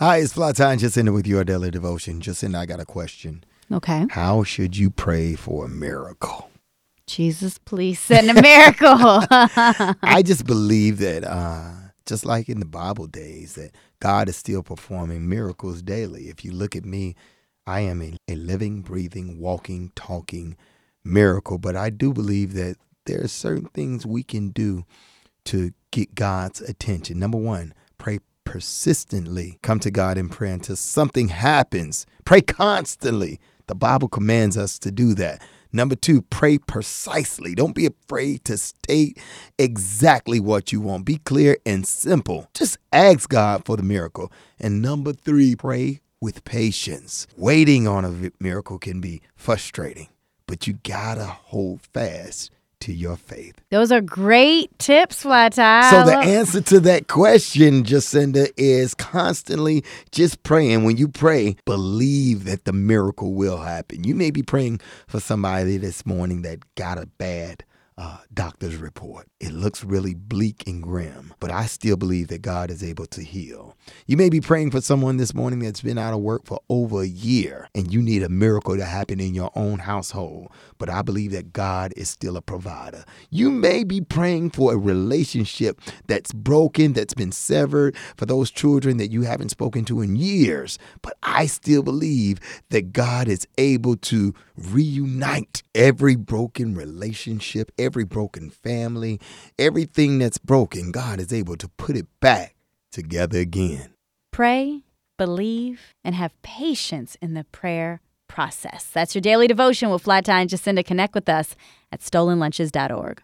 Hi, it's Time Jacinda with your daily devotion. Jacinda, I got a question. Okay. How should you pray for a miracle? Jesus, please send a miracle. I just believe that, uh, just like in the Bible days, that God is still performing miracles daily. If you look at me, I am a, a living, breathing, walking, talking miracle. But I do believe that there are certain things we can do to get God's attention. Number one, persistently. Come to God in prayer until something happens. Pray constantly. The Bible commands us to do that. Number two, pray precisely. Don't be afraid to state exactly what you want. Be clear and simple. Just ask God for the miracle. And number three, pray with patience. Waiting on a miracle can be frustrating, but you gotta hold fast to your faith. Those are great tips, Flat Tire. So the answer to that question, Jacinda, is constantly just praying. When you pray, believe that the miracle will happen. You may be praying for somebody this morning that got a bad uh, doctor's report. It looks really bleak and grim, but I still believe that God is able to heal. You may be praying for someone this morning that's been out of work for over a year and you need a miracle to happen in your own household, but I believe that God is still a provider. You may be praying for a relationship that's broken, that's been severed, for those children that you haven't spoken to in years, but I still believe that God is able to reunite every broken relationship, every broken family, everything that's broken. God is able to put it back together again. Pray, believe, and have patience in the prayer process. That's your daily devotion with Flat Tire and Jacinda. Connect with us at stolenlunches.org.